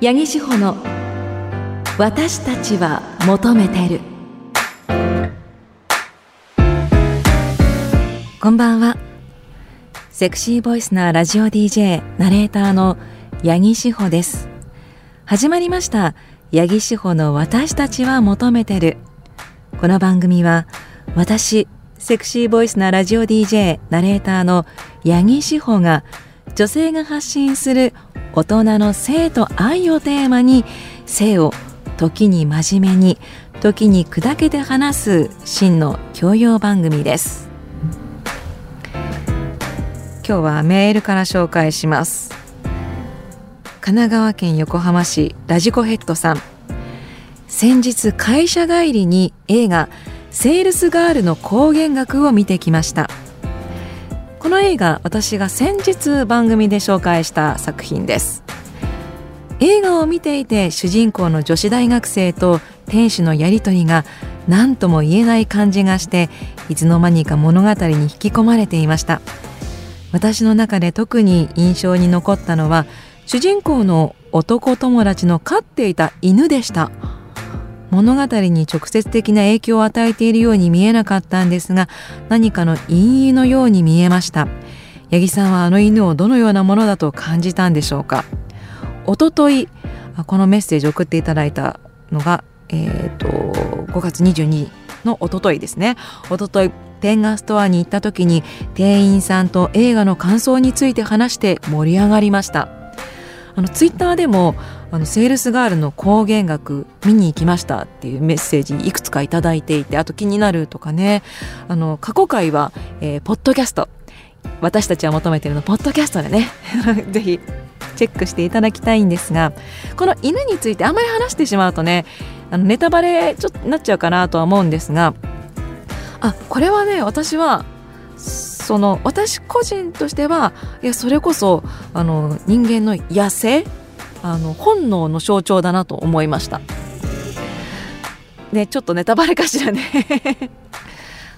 八木志保の私たちは求めてる。こんばんは。セクシーボイスなラジオ DJ ナレーターの八木志保です。始まりました。八木志保の私たちは求めてる。この番組は私セクシーボイスなラジオ DJ ナレーターの八木志保が女性が発信する大人の性と愛をテーマに性を時に真面目に時に砕けて話す真の教養番組です。今日はメールから紹介します。神奈川県横浜市ラジコヘッドさん。先日会社帰りに映画セールスガールの高原学を見てきました。この映画私が先日番組で紹介した作品です。映画を見ていて主人公の女子大学生と天使のやり取りが何とも言えない感じがしていつの間にか物語に引き込まれていました。私の中で特に印象に残ったのは主人公の男友達の飼っていた犬でした。物語に直接的な影響を与えているように見えなかったんですが何かの陰影のように見えました。八木さんはあの犬をどのようなものだと感じたんでしょうか。おとといこのメッセージを送っていただいたのが、えーと、5月22日のおとといですね。おとといペンガストアに行った時に店員さんと映画の感想について話して盛り上がりました。あのツイッターでもあのセールスガールの高原学見に行きましたっていうメッセージいくつか頂いていてあと気になるとかね。あの過去回は、えー、ポッドキャスト。私たちは求めてるのポッドキャストでね。ぜひチェックしていただきたいんですがこの犬についてあんまり話してしまうとねあのネタバレちょっとなっちゃうかなとは思うんですがあこれはね私はその私個人としてはいやそれこそあの人間の野生あの本能の象徴だなと思いました。ねちょっとネタバレかしらね。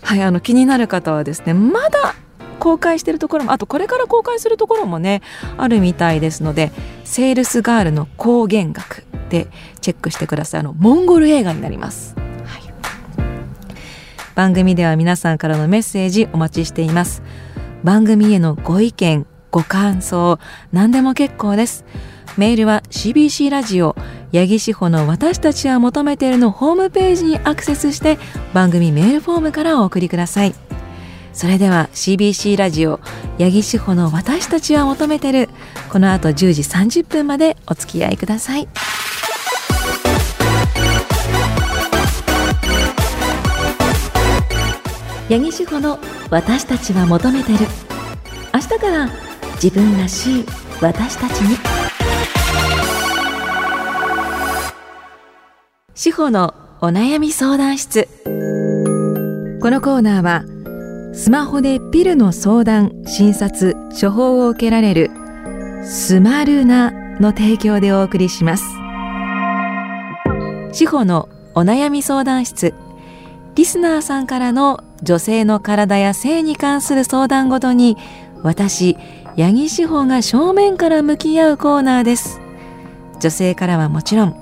はいあの気になる方はですねまだ公開してるところもあとこれから公開するところもねあるみたいですのでセールスガールの高原学でチェックしてください。あのモンゴル映画になります、はい、番組では皆さんからのメッセージお待ちしています。番組へのご意見ご感想何でも結構です。メールは CBC ラジオ八木志保の私たちは求めているのホームページにアクセスして番組メールフォームからお送りください。それでは CBC ラジオ八木志保の私たちは求めてるこの後10時30分までお付き合いください。八木志保の私たちは求めてる。明日から自分らしい私たちに。志保のお悩み相談室。このコーナーはスマホでピルの相談、診察、処方を受けられるスマルナの提供でお送りします。司法のお悩み相談室。リスナーさんからの女性の体や性に関する相談ごとに私八木志保が正面から向き合うコーナーです。女性からはもちろん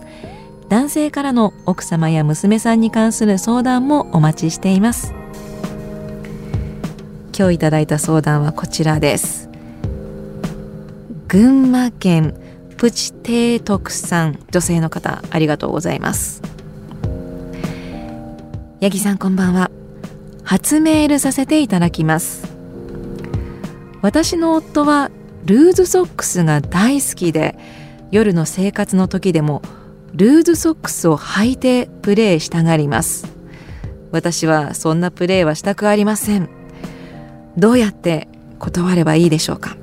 男性からの奥様や娘さんに関する相談もお待ちしています。今日いただいた相談はこちらです。群馬県プチテ特産女性の方ありがとうございます。八木さんこんばんは。初メールさせていただきます。私の夫はルーズソックスが大好きで夜の生活の時でもルーズソックスを履いてプレーしたがります。私はそんなプレーはしたくありません。どうやって断ればいいでしょうか。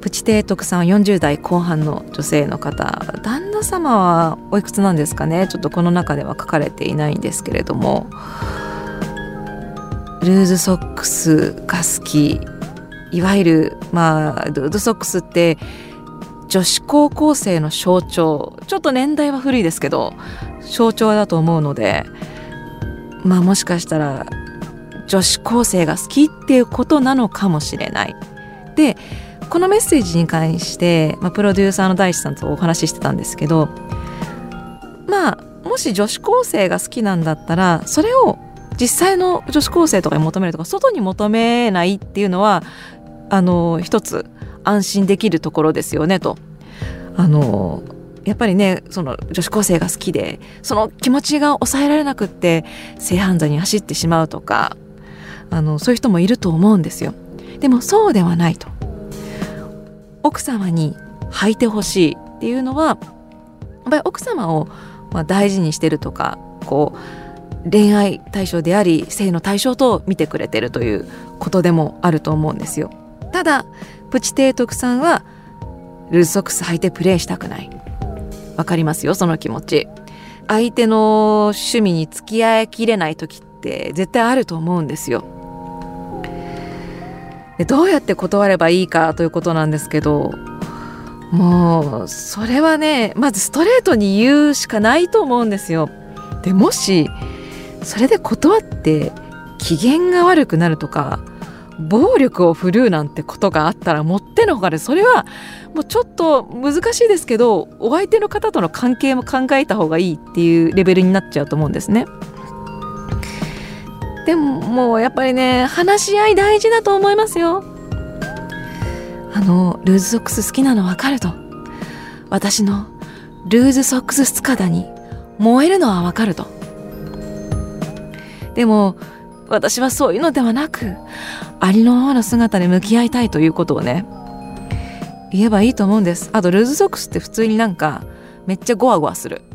プチテ特産40代後半の女性の方。旦那様はおいくつなんですかね。ちょっとこの中では書かれていないんですけれども。ルーズソックスが好き。いわゆるまあルーズソックスって女子高校生の象徴ちょっと年代は古いですけど象徴だと思うのでまあもしかしたら女子高生が好きっていうことなのかもしれない。でこのメッセージに関して、まあ、プロデューサーの大地さんとお話ししてたんですけどまあもし女子高生が好きなんだったらそれを実際の女子高生とかに求めるとか外に求めないっていうのはあの一つ安心できるところですよねと。あのやっぱりねその女子高生が好きでその気持ちが抑えられなくって性犯罪に走ってしまうとかあのそういう人もいると思うんですよ。でもそうではないと。奥様に履いてほしいっていうのはやっぱり奥様をま大事にしてるとかこう恋愛対象であり性の対象と見てくれてるということでもあると思うんですよ。ただプチ提督さんはルーズソックス履いてプレイしたくない。わかりますよその気持ち。相手の趣味に付き合いきれない時って絶対あると思うんですよ。でどうやって断ればいいかということなんですけどもうそれはねまずストレートに言うしかないと思うんですよ。でもしそれで断って機嫌が悪くなるとか暴力を振るうなんてことがあったらもってのほかでそれはもうちょっと難しいですけどお相手の方との関係も考えた方がいいっていうレベルになっちゃうと思うんですね。でももうやっぱりね話し合い大事だと思いますよ。あのルーズソックス好きなの分かると私のルーズソックススカダに燃えるのは分かるとでも私はそういうのではなくありのままの姿で向き合いたいということをね言えばいいと思うんです。あとルーズソックスって普通になんかめっちゃゴワゴワする。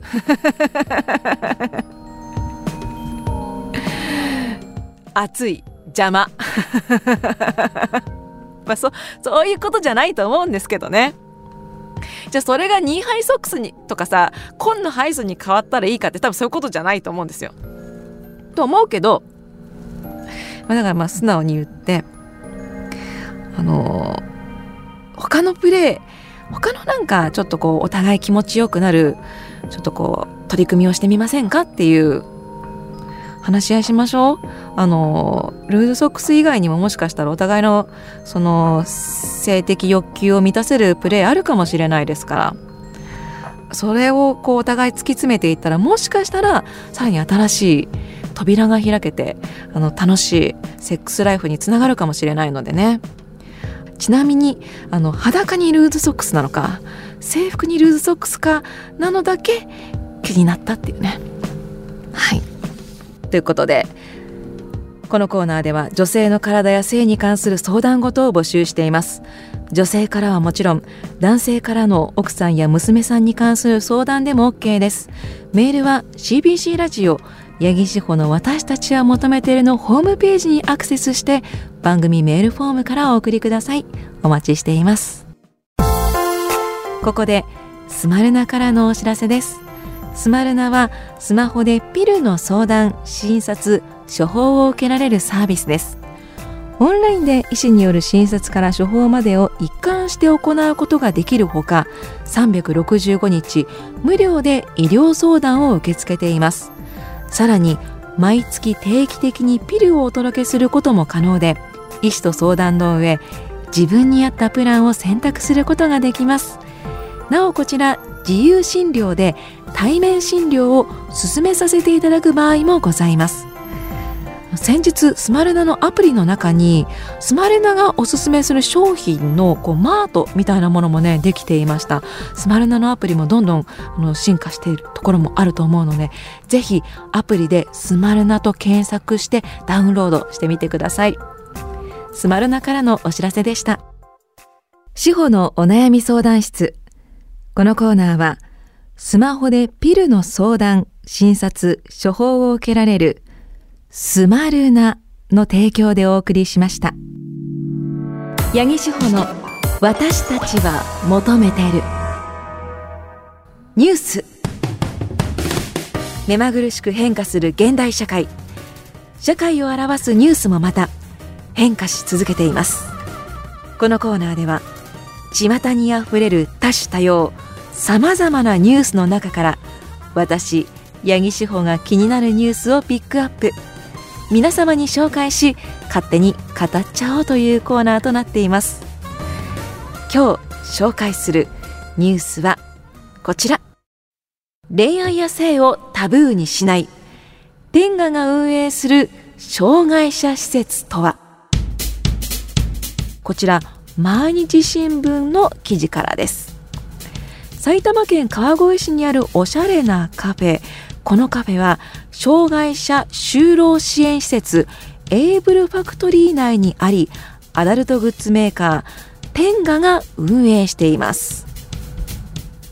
暑い邪魔。まあそそういうことじゃないと思うんですけどね。じゃあそれがニーハイソックスにとかさ紺のハイズに変わったらいいかって多分そういうことじゃないと思うんですよ。と思うけどまあ、だからまあ素直に言ってあの他のプレー他のなんかちょっとこうお互い気持ちよくなるちょっとこう取り組みをしてみませんかっていう話し合いしましょう。あのルーズソックス以外にももしかしたらお互いのその性的欲求を満たせるプレーあるかもしれないですからそれをこうお互い突き詰めていったらもしかしたらさらに新しい扉が開けてあの楽しいセックスライフにつながるかもしれないのでね。ちなみにあの裸にルーズソックスなのか制服にルーズソックスかなのだけ気になったっていうね。はい。ということでこのコーナーでは女性の体や性に関する相談事を募集しています。女性からはもちろん男性からの奥さんや娘さんに関する相談でも OK です。メールは CBC ラジオ八木志保の私たちは求めているのホームページにアクセスして番組メールフォームからお送りください。お待ちしています。ここでスマルナからのお知らせです。スマルナはスマホでピルの相談診察処方を受けられるサービスです。オンラインで医師による診察から処方までを一貫して行うことができるほか365日無料で医療相談を受け付けています。さらに毎月定期的にピルをお届けすることも可能で医師と相談の上自分に合ったプランを選択することができます。なおこちら自由診療で対面診療を進めさせていただく場合もございます。先日スマルナのアプリの中にスマルナがおすすめする商品のこうマートみたいなものもねできていました。スマルナのアプリもどんどんあの進化しているところもあると思うのでぜひアプリでスマルナと検索してダウンロードしてみてください。スマルナからのお知らせでした。司法のお悩み相談室。このコーナーはスマホでピルの相談診察処方を受けられるスマルナの提供でお送りしました。八木志保の私たちは求めてる。ニュース。目まぐるしく変化する現代社会。社会を表すニュースもまた変化し続けています。このコーナーでは巷にあふれる多種多様さまざまなニュースの中から私八木志保が気になるニュースをピックアップ。皆様に紹介し勝手に語っちゃおうというコーナーとなっています。今日紹介するニュースはこちら。恋愛や性をタブーにしない天下が運営する障害者施設とは。こちら毎日新聞の記事からです。埼玉県川越市にあるおしゃれなカフェこのカフェは障害者就労支援施設エイブルファクトリー内にありアダルトグッズメーカー TENGA が運営しています。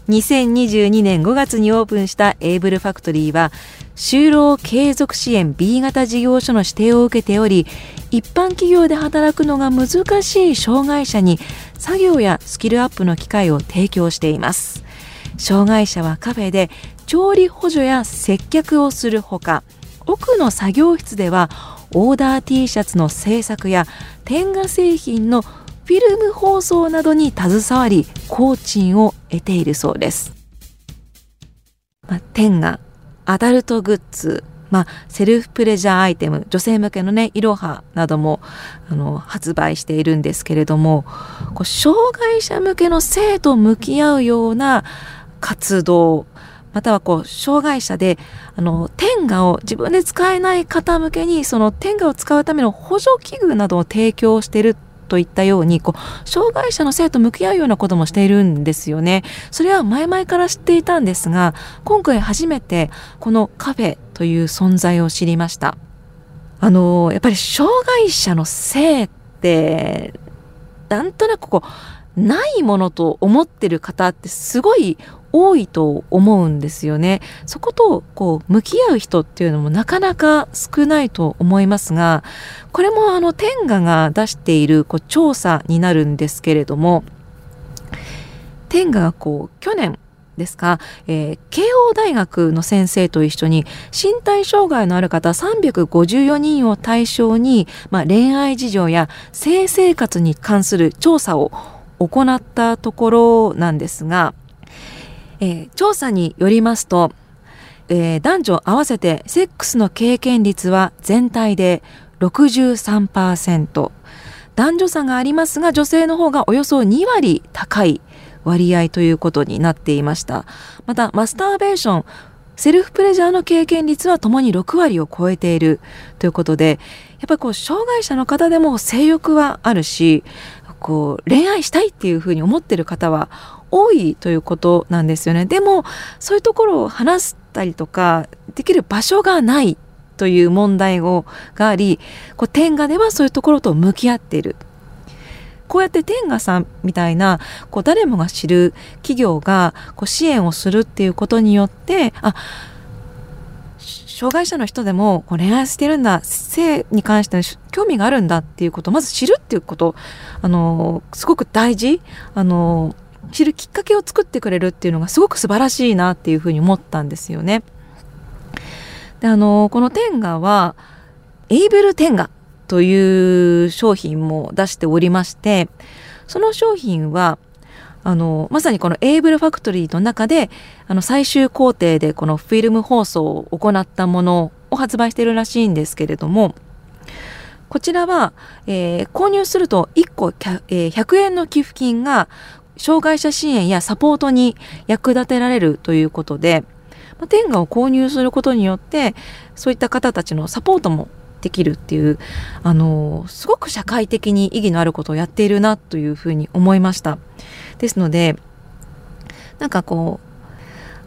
2022年5月にオープンしたエイブルファクトリーは就労継続支援 B 型事業所の指定を受けており一般企業で働くのが難しい障害者に作業やスキルアップの機会を提供しています。障害者はカフェで調理補助や接客をするほか奥の作業室ではオーダー T シャツの製作や天下製品のフィルム放送などに携わり工賃を得ているそうです、まあ、天下アダルトグッズまあ、セルフプレジャーアイテム女性向けのねいろはなどもあの発売しているんですけれどもこう障害者向けの性と向き合うような活動またはこう障害者であの天下を自分で使えない方向けにその天下を使うための補助器具などを提供しているといったようにこう障害者の性と向き合うようなこともしているんですよね。それは前々から知っていたんですが今回初めてこのカフェという存在を知りました。あのやっぱり障害者の性ってなんとなくこうないものと思ってる方ってすごい多いと思うんですよね。そことこう向き合う人っていうのもなかなか少ないと思いますがこれもあの天下が出しているこう調査になるんですけれども天下がこう去年ですか、えー、慶応大学の先生と一緒に身体障害のある方354人を対象に、まあ、恋愛事情や性生活に関する調査を行ったところなんですがえー、調査によりますと、えー、男女合わせてセックスの経験率は全体で63%男女差がありますが女性の方がおよそ2割高い割合ということになっていました。またマスターベーションセルフプレジャーの経験率はともに6割を超えているということでやっぱりこう障害者の方でも性欲はあるしこう恋愛したいっていうふうに思ってる方は多いということなんですよね。でもそういうところを話したりとかできる場所がないという問題をがありこう天下ではそういうところと向き合っている。こうやって天下さんみたいなこう誰もが知る企業がこう支援をするっていうことによってあ障害者の人でもこう恋愛してるんだ性に関しての興味があるんだっていうことをまず知るっていうことあのすごく大事。あの知るきっかけを作ってくれるっていうのがすごく素晴らしいなっていうふうに思ったんですよね。であのこの天下はエイブル天下という商品も出しておりましてその商品はあのまさにこのエイブルファクトリーの中であの最終工程でこのフィルム放送を行ったものを発売しているらしいんですけれどもこちらは、えー、購入すると1個、えー、100円の寄付金が障害者支援やサポートに役立てられるということで、まあ、天下を購入することによってそういった方たちのサポートもできるっていうあのすごく社会的に意義のあることをやっているなというふうに思いました。ですのでなんかこ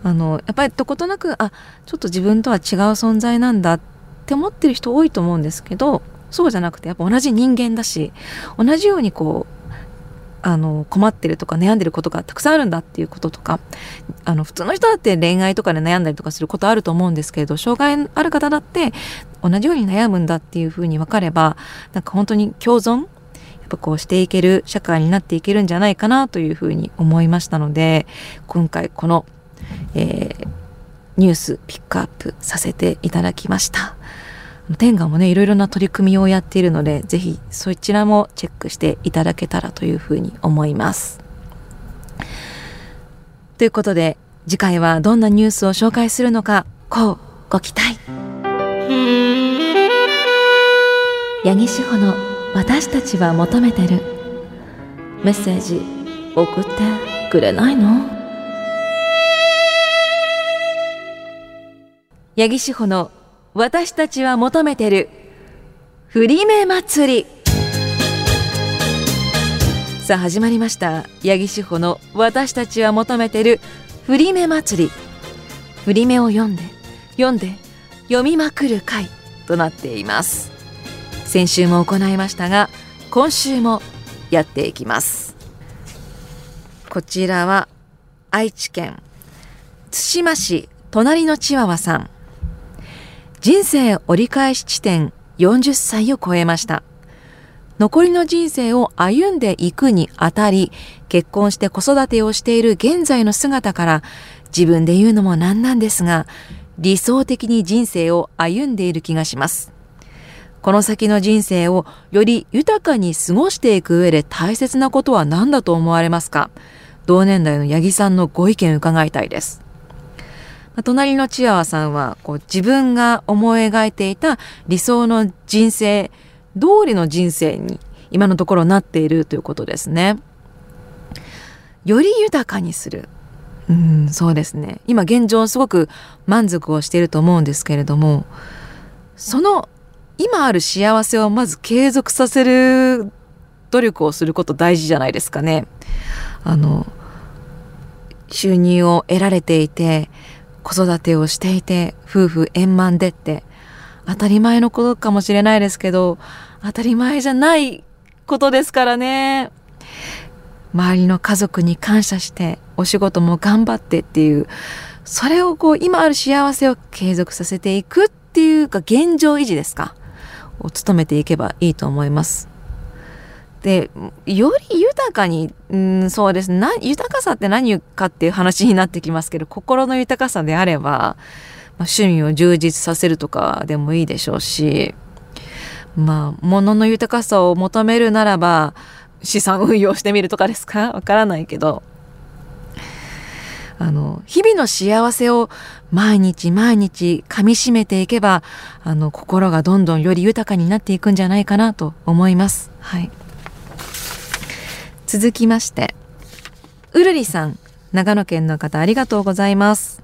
うあのやっぱりどことなくあちょっと自分とは違う存在なんだって思ってる人多いと思うんですけどそうじゃなくてやっぱ同じ人間だし同じようにこうあの困ってるとか悩んでることがたくさんあるんだっていうこととかあの普通の人だって恋愛とかで悩んだりとかすることあると思うんですけれど障害ある方だって同じように悩むんだっていうふうに分かればなんか本当に共存やっぱこうしていける社会になっていけるんじゃないかなというふうに思いましたので今回この、えー、ニュースピックアップさせていただきました。天下もねいろいろな取り組みをやっているのでぜひそちらもチェックしていただけたらというふうに思います。ということで次回はどんなニュースを紹介するのかこうご期待。八木志保の「私たちは求めてる」メッセージ送ってくれないの？八木志保の私たちは求めてる。振り目祭り。さあ始まりました。八木志保の私たちは求めてる。振り目祭り。振り目を読んで読んで読みまくる会となっています。先週も行いましたが今週もやっていきます。こちらは愛知県対馬市隣のチワワさん。人生折り返し地点40歳を超えました。残りの人生を歩んでいくにあたり結婚して子育てをしている現在の姿から自分で言うのもなんなんですが理想的に人生を歩んでいる気がします。この先の人生をより豊かに過ごしていく上で大切なことは何だと思われますか？同年代の八木さんのご意見伺いたいです。隣のチアワさんはこう自分が思い描いていた理想の人生通りの人生に今のところなっているということですね。より豊かにする。うん、そうですね。今現状すごく満足をしていると思うんですけれども、その今ある幸せをまず継続させる努力をすること大事じゃないですかね。あの収入を得られていて子育てをしていて夫婦円満でって当たり前のことかもしれないですけど当たり前じゃないことですからね。周りの家族に感謝してお仕事も頑張ってっていうそれをこう今ある幸せを継続させていくっていうか現状維持ですか？を努めていけばいいと思います。でより豊かにうんそうです。な豊かさって何かっていう話になってきますけど心の豊かさであれば、まあ、趣味を充実させるとかでもいいでしょうしまあ物の豊かさを求めるならば資産運用してみるとかですか？わからないけど。あの日々の幸せを毎日毎日かみしめていけばあの心がどんどんより豊かになっていくんじゃないかなと思います。はい。続きましてうるりさん長野県の方ありがとうございます。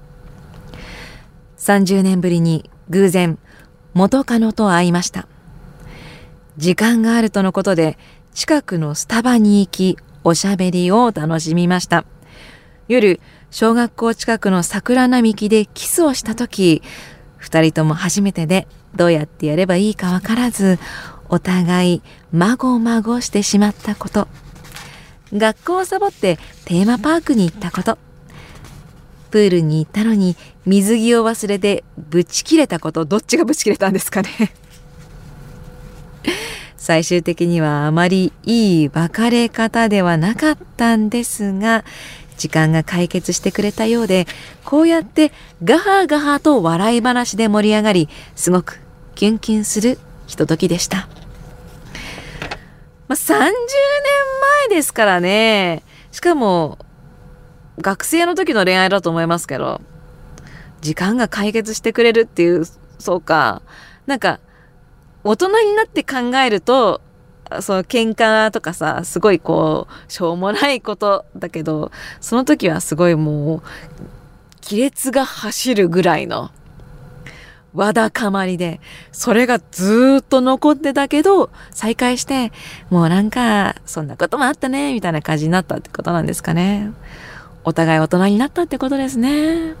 30年ぶりに偶然元カノと会いました。時間があるとのことで近くのスタバに行きおしゃべりを楽しみました。夜小学校近くの桜並木でキスをした時二人とも初めてでどうやってやればいいかわからずお互いまごまごしてしまったこと。学校をサボってテーマパークに行ったこと。プールに行ったのに水着を忘れてブチ切れたこと。どっちがブチ切れたんですかね。最終的にはあまりいい別れ方ではなかったんですが時間が解決してくれたようでこうやってガハガハと笑い話で盛り上がりすごくキュンキュンするひとときでした。まあ、30年前ですからね。しかも、学生の時の恋愛だと思いますけど、時間が解決してくれるっていう、そうか。なんか、大人になって考えると、その喧嘩とかさ、すごいこう、しょうもないことだけど、その時はすごいもう、亀裂が走るぐらいのわだかまりで、それがずっと残ってたけど、再会して、もうなんか、そんなこともあったね、みたいな感じになったってことなんですかね。お互い大人になったってことですね。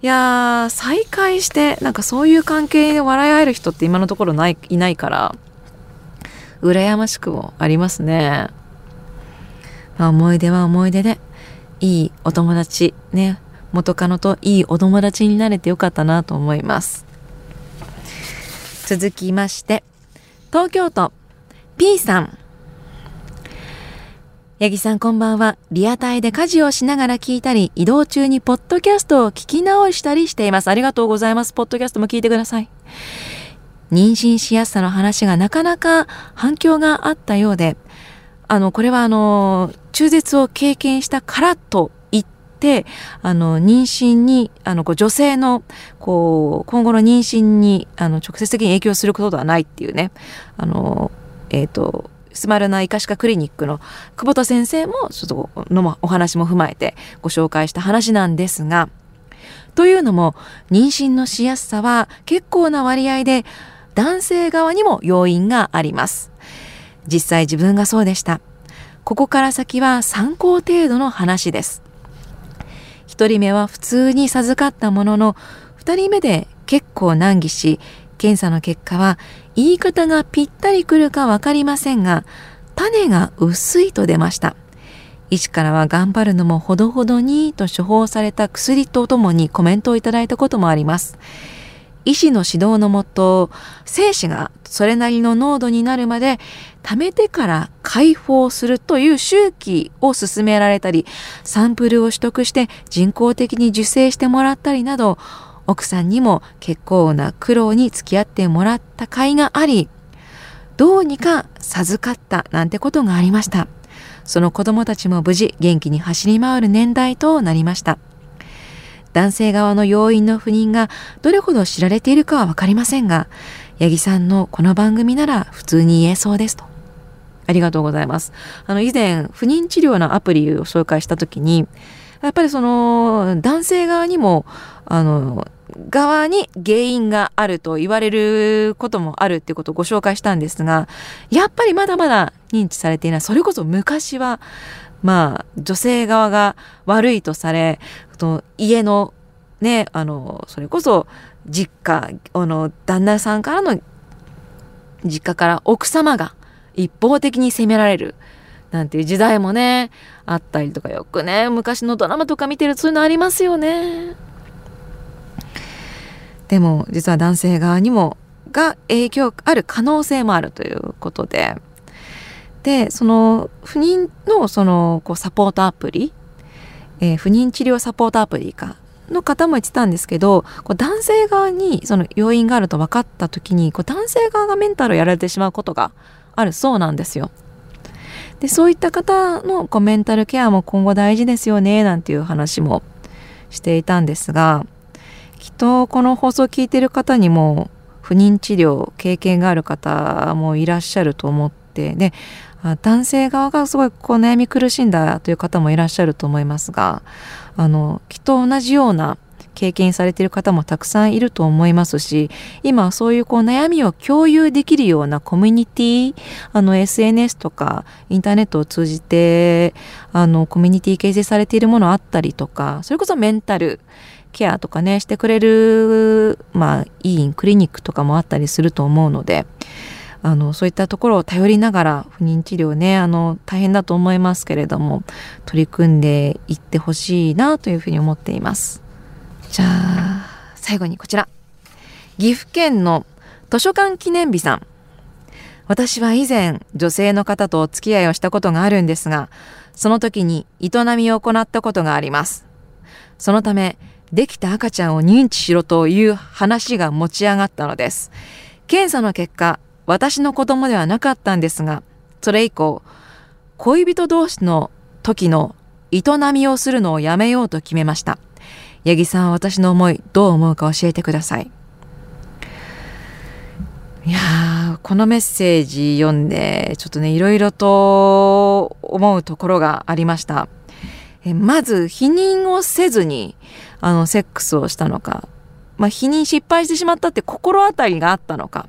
いやー、再会して、なんかそういう関係で笑い合える人って今のところない、いないから、羨ましくもありますね。まあ、思い出は思い出で、いいお友達、ね、元カノといいお友達になれてよかったなと思います続きまして東京都 P さん八木さんこんばんは。リアタイで家事をしながら聞いたり、移動中にポッドキャストを聞き直したりしています。ありがとうございます。ポッドキャストも聞いてください。妊娠しやすさの話がなかなか反響があったようで、あの、これはあの、中絶を経験したからとてあの妊娠にあのこう女性のこう今後の妊娠にあの直接的に影響することではないっていうね。あの、えーと、スマルナ医科歯科クリニックの久保田先生もちょっとのお話も踏まえてご紹介した話なんですがというのも妊娠のしやすさは結構な割合で男性側にも要因があります。実際自分がそうでした。ここから先は参考程度の話です。1人目は普通に授かったものの2人目で結構難儀し検査の結果は言い方がぴったりくるか分かりませんが種が薄いと出ました。医師からは頑張るのもほどほどにと処方された薬とともにコメントをいただいたこともあります。医師の指導のもと精子がそれなりの濃度になるまで貯めてから解放するという周期を進められたりサンプルを取得して人工的に受精してもらったりなど奥さんにも結構な苦労に付き合ってもらった甲斐がありどうにか授かったなんてことがありました。その子供たちも無事元気に走り回る年代となりました。男性側の要因の不妊がどれほど知られているかは分かりませんが八木さんのこの番組なら普通に言えそうですと。ありがとうございます。あの以前不妊治療のアプリを紹介した時にやっぱりその男性側にもあの側に原因があると言われることもあるっていうことをご紹介したんですがやっぱりまだまだ認知されていない。それこそ昔はまあ女性側が悪いとされ家のねあのそれこそ実家あの旦那さんからの実家から奥様が一方的に責められるなんていう時代もねあったりとかよくね昔のドラマとか見てるとそういうのありますよね。でも実は男性側にもが影響ある可能性もあるということででその不妊のそのこうサポートアプリ、えー、不妊治療サポートアプリかの方も言ってたんですけどこう男性側にその要因があると分かった時にこう男性側がメンタルをやられてしまうことがあるそうなんですよ。でそういった方のこうメンタルケアも今後大事ですよねなんていう話もしていたんですがきっとこの放送を聞いてる方にも不妊治療経験がある方もいらっしゃると思ってで男性側がすごいこう悩み苦しんだという方もいらっしゃると思いますがあのきっと同じような経験されている方もたくさんいると思いますし今そういうこう悩みを共有できるようなコミュニティあの SNS とかインターネットを通じてあのコミュニティ形成されているものあったりとかそれこそメンタルケアとかねしてくれる、まあ、医院クリニックとかもあったりすると思うのであのそういったところを頼りながら不妊治療ねあの大変だと思いますけれども取り組んでいってほしいなというふうに思っています。じゃあ最後にこちら。岐阜県の図書館記念日さん。私は以前女性の方とお付き合いをしたことがあるんですがその時に営みを行ったことがあります。そのためできた赤ちゃんを認知しろという話が持ち上がったのです。検査の結果私の子供ではなかったんですがそれ以降恋人同士の時の営みをするのをやめようと決めました。八木さんは私の思いどう思うか教えてください。いやこのメッセージ読んでちょっとねいろいろと思うところがありました。えまず否認をせずにあのセックスをしたのか、まあ、否認失敗してしまったって心当たりがあったのか。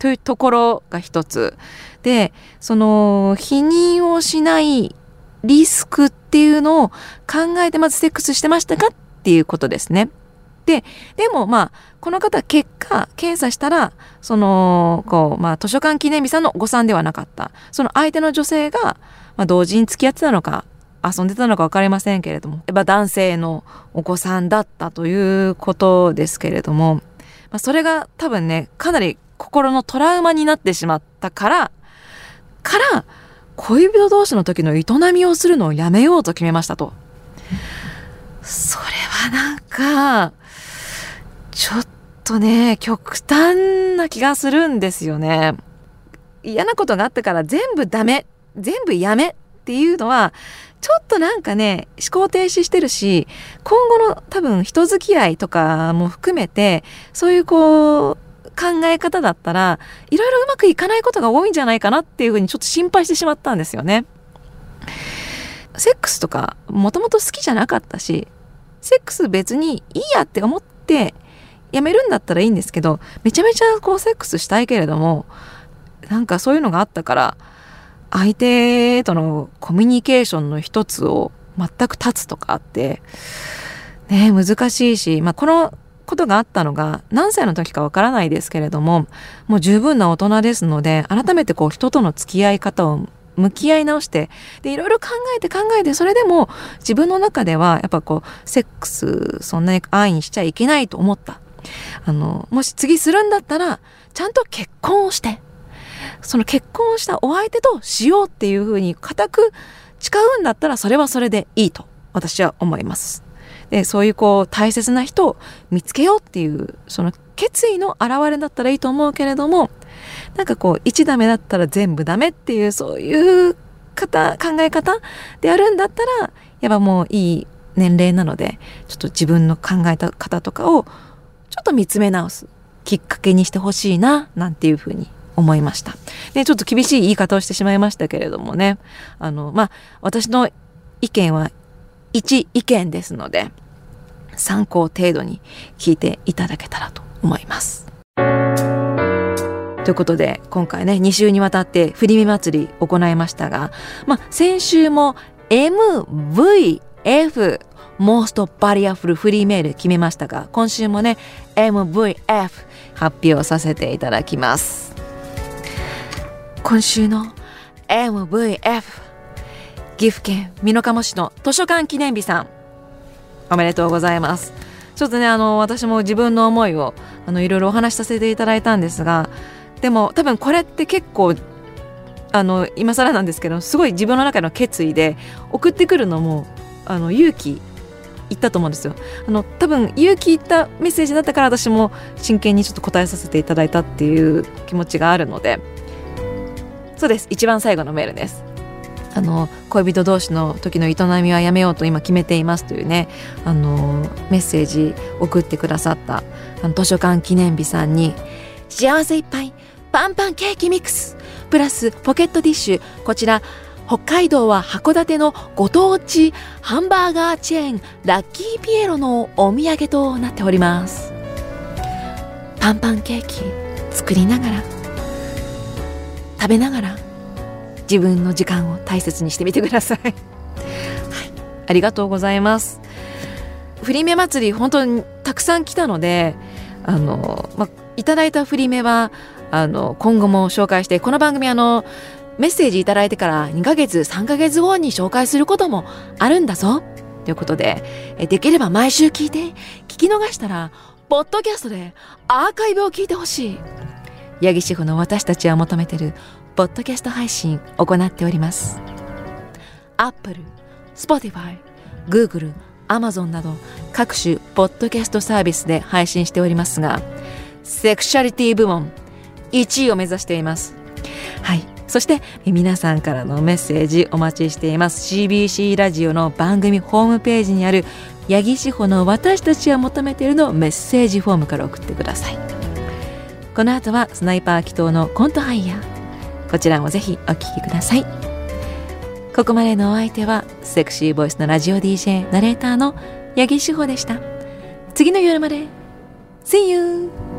というところが一つでその否認をしないリスクっていうのを考えてまずセックスしてましたかっていうことですね。で、でもまあ、この方結果、検査したら、その、こう、まあ、図書館記念日さんの誤算ではなかった。その相手の女性が、まあ、同時に付き合ってたのか、遊んでたのか分かりませんけれども、やっぱ男性のお子さんだったということですけれども、まあ、それが多分ね、かなり心のトラウマになってしまったから、から、恋人同士の時の営みをするのをやめようと決めましたと。それはなんか、ちょっとね、極端な気がするんですよね。嫌なことがあったから全部ダメ、全部やめっていうのは、ちょっとなんかね、思考停止してるし、今後の多分人付き合いとかも含めて、そういうこう、考え方だったらいろいろうまくいかないことが多いんじゃないかなっていうふうにちょっと心配してしまったんですよね。セックスとかもともと好きじゃなかったしセックス別にいいやって思ってやめるんだったらいいんですけどめちゃめちゃこうセックスしたいけれどもなんかそういうのがあったから相手とのコミュニケーションの一つを全く立つとかあってね難しいし、まあ、このことがあったのが何歳の時かわからないですけれどももう十分な大人ですので改めてこう人との付き合い方を向き合い直してでいろいろ考えて考えてそれでも自分の中ではやっぱこうセックスそんなに安易にしちゃいけないと思った。あのもし次するんだったらちゃんと結婚をしてその結婚したお相手としようっていうふうに固く誓うんだったらそれはそれでいいと私は思います。でそういうこう大切な人を見つけようっていうその決意の表れだったらいいと思うけれどもなんかこう1ダメだったら全部ダメっていうそういう方考え方であるんだったらやっぱもういい年齢なのでちょっと自分の考えた方とかをちょっと見つめ直すきっかけにしてほしいななんていうふうに思いました。で、ちょっと厳しい言い方をしてしまいましたけれどもね。あの、まあ、私の意見は一意見ですので、参考程度に聞いていただけたらと思います。ということで、今回ね、2週にわたってフリミ祭り行いましたが、まあ、先週も MVF モーストバリアフルフリーメール決めましたが、今週もね、MVF 発表させていただきます。今週の MVF 岐阜県美濃加茂市の図書館記念日さん。おめでとうございます。ちょっとねあの私も自分の思いをあのいろいろお話しさせていただいたんですがでも多分これって結構あの今更なんですけどすごい自分の中の決意で送ってくるのもあの勇気いったと思うんですよ。あの多分勇気いったメッセージだったから私も真剣にちょっと答えさせていただいたっていう気持ちがあるのでそうです。一番最後のメールです。あの恋人同士の時の営みはやめようと今決めていますというねあのメッセージ送ってくださったあの図書館記念日さんに幸せいっぱいパンパンケーキミックスプラスポケットティッシュこちら北海道は函館のご当地ハンバーガーチェーンラッキーピエロのお土産となっております。パンパンケーキ作りながら食べながら自分の時間を大切にしてみてください、はい、ありがとうございます。フリメ祭り本当にたくさん来たのであの、ま、いただいたフリメはあの今後も紹介してこの番組あのメッセージいただいてから2ヶ月3ヶ月後に紹介することもあるんだぞ。ということでできれば毎週聞いて聞き逃したらポッドキャストでアーカイブを聞いてほしい。八木志保の私たちは求めてるポッドキャスト配信行っております。Apple、Spotify、Google、Amazon など各種ポッドキャストサービスで配信しておりますがセクシャリティ部門1位を目指しています。はい。そして皆さんからのメッセージお待ちしています。CBC ラジオの番組ホームページにある八木志保の私たちは求めているのメッセージフォームから送ってください。この後はスナイパー祈祷のコントハイヤーこちらもぜひお聴きください。ここまでのお相手はセクシーボイスのラジオ DJ ナレーターの八木志保でした。次の夜まで。See you!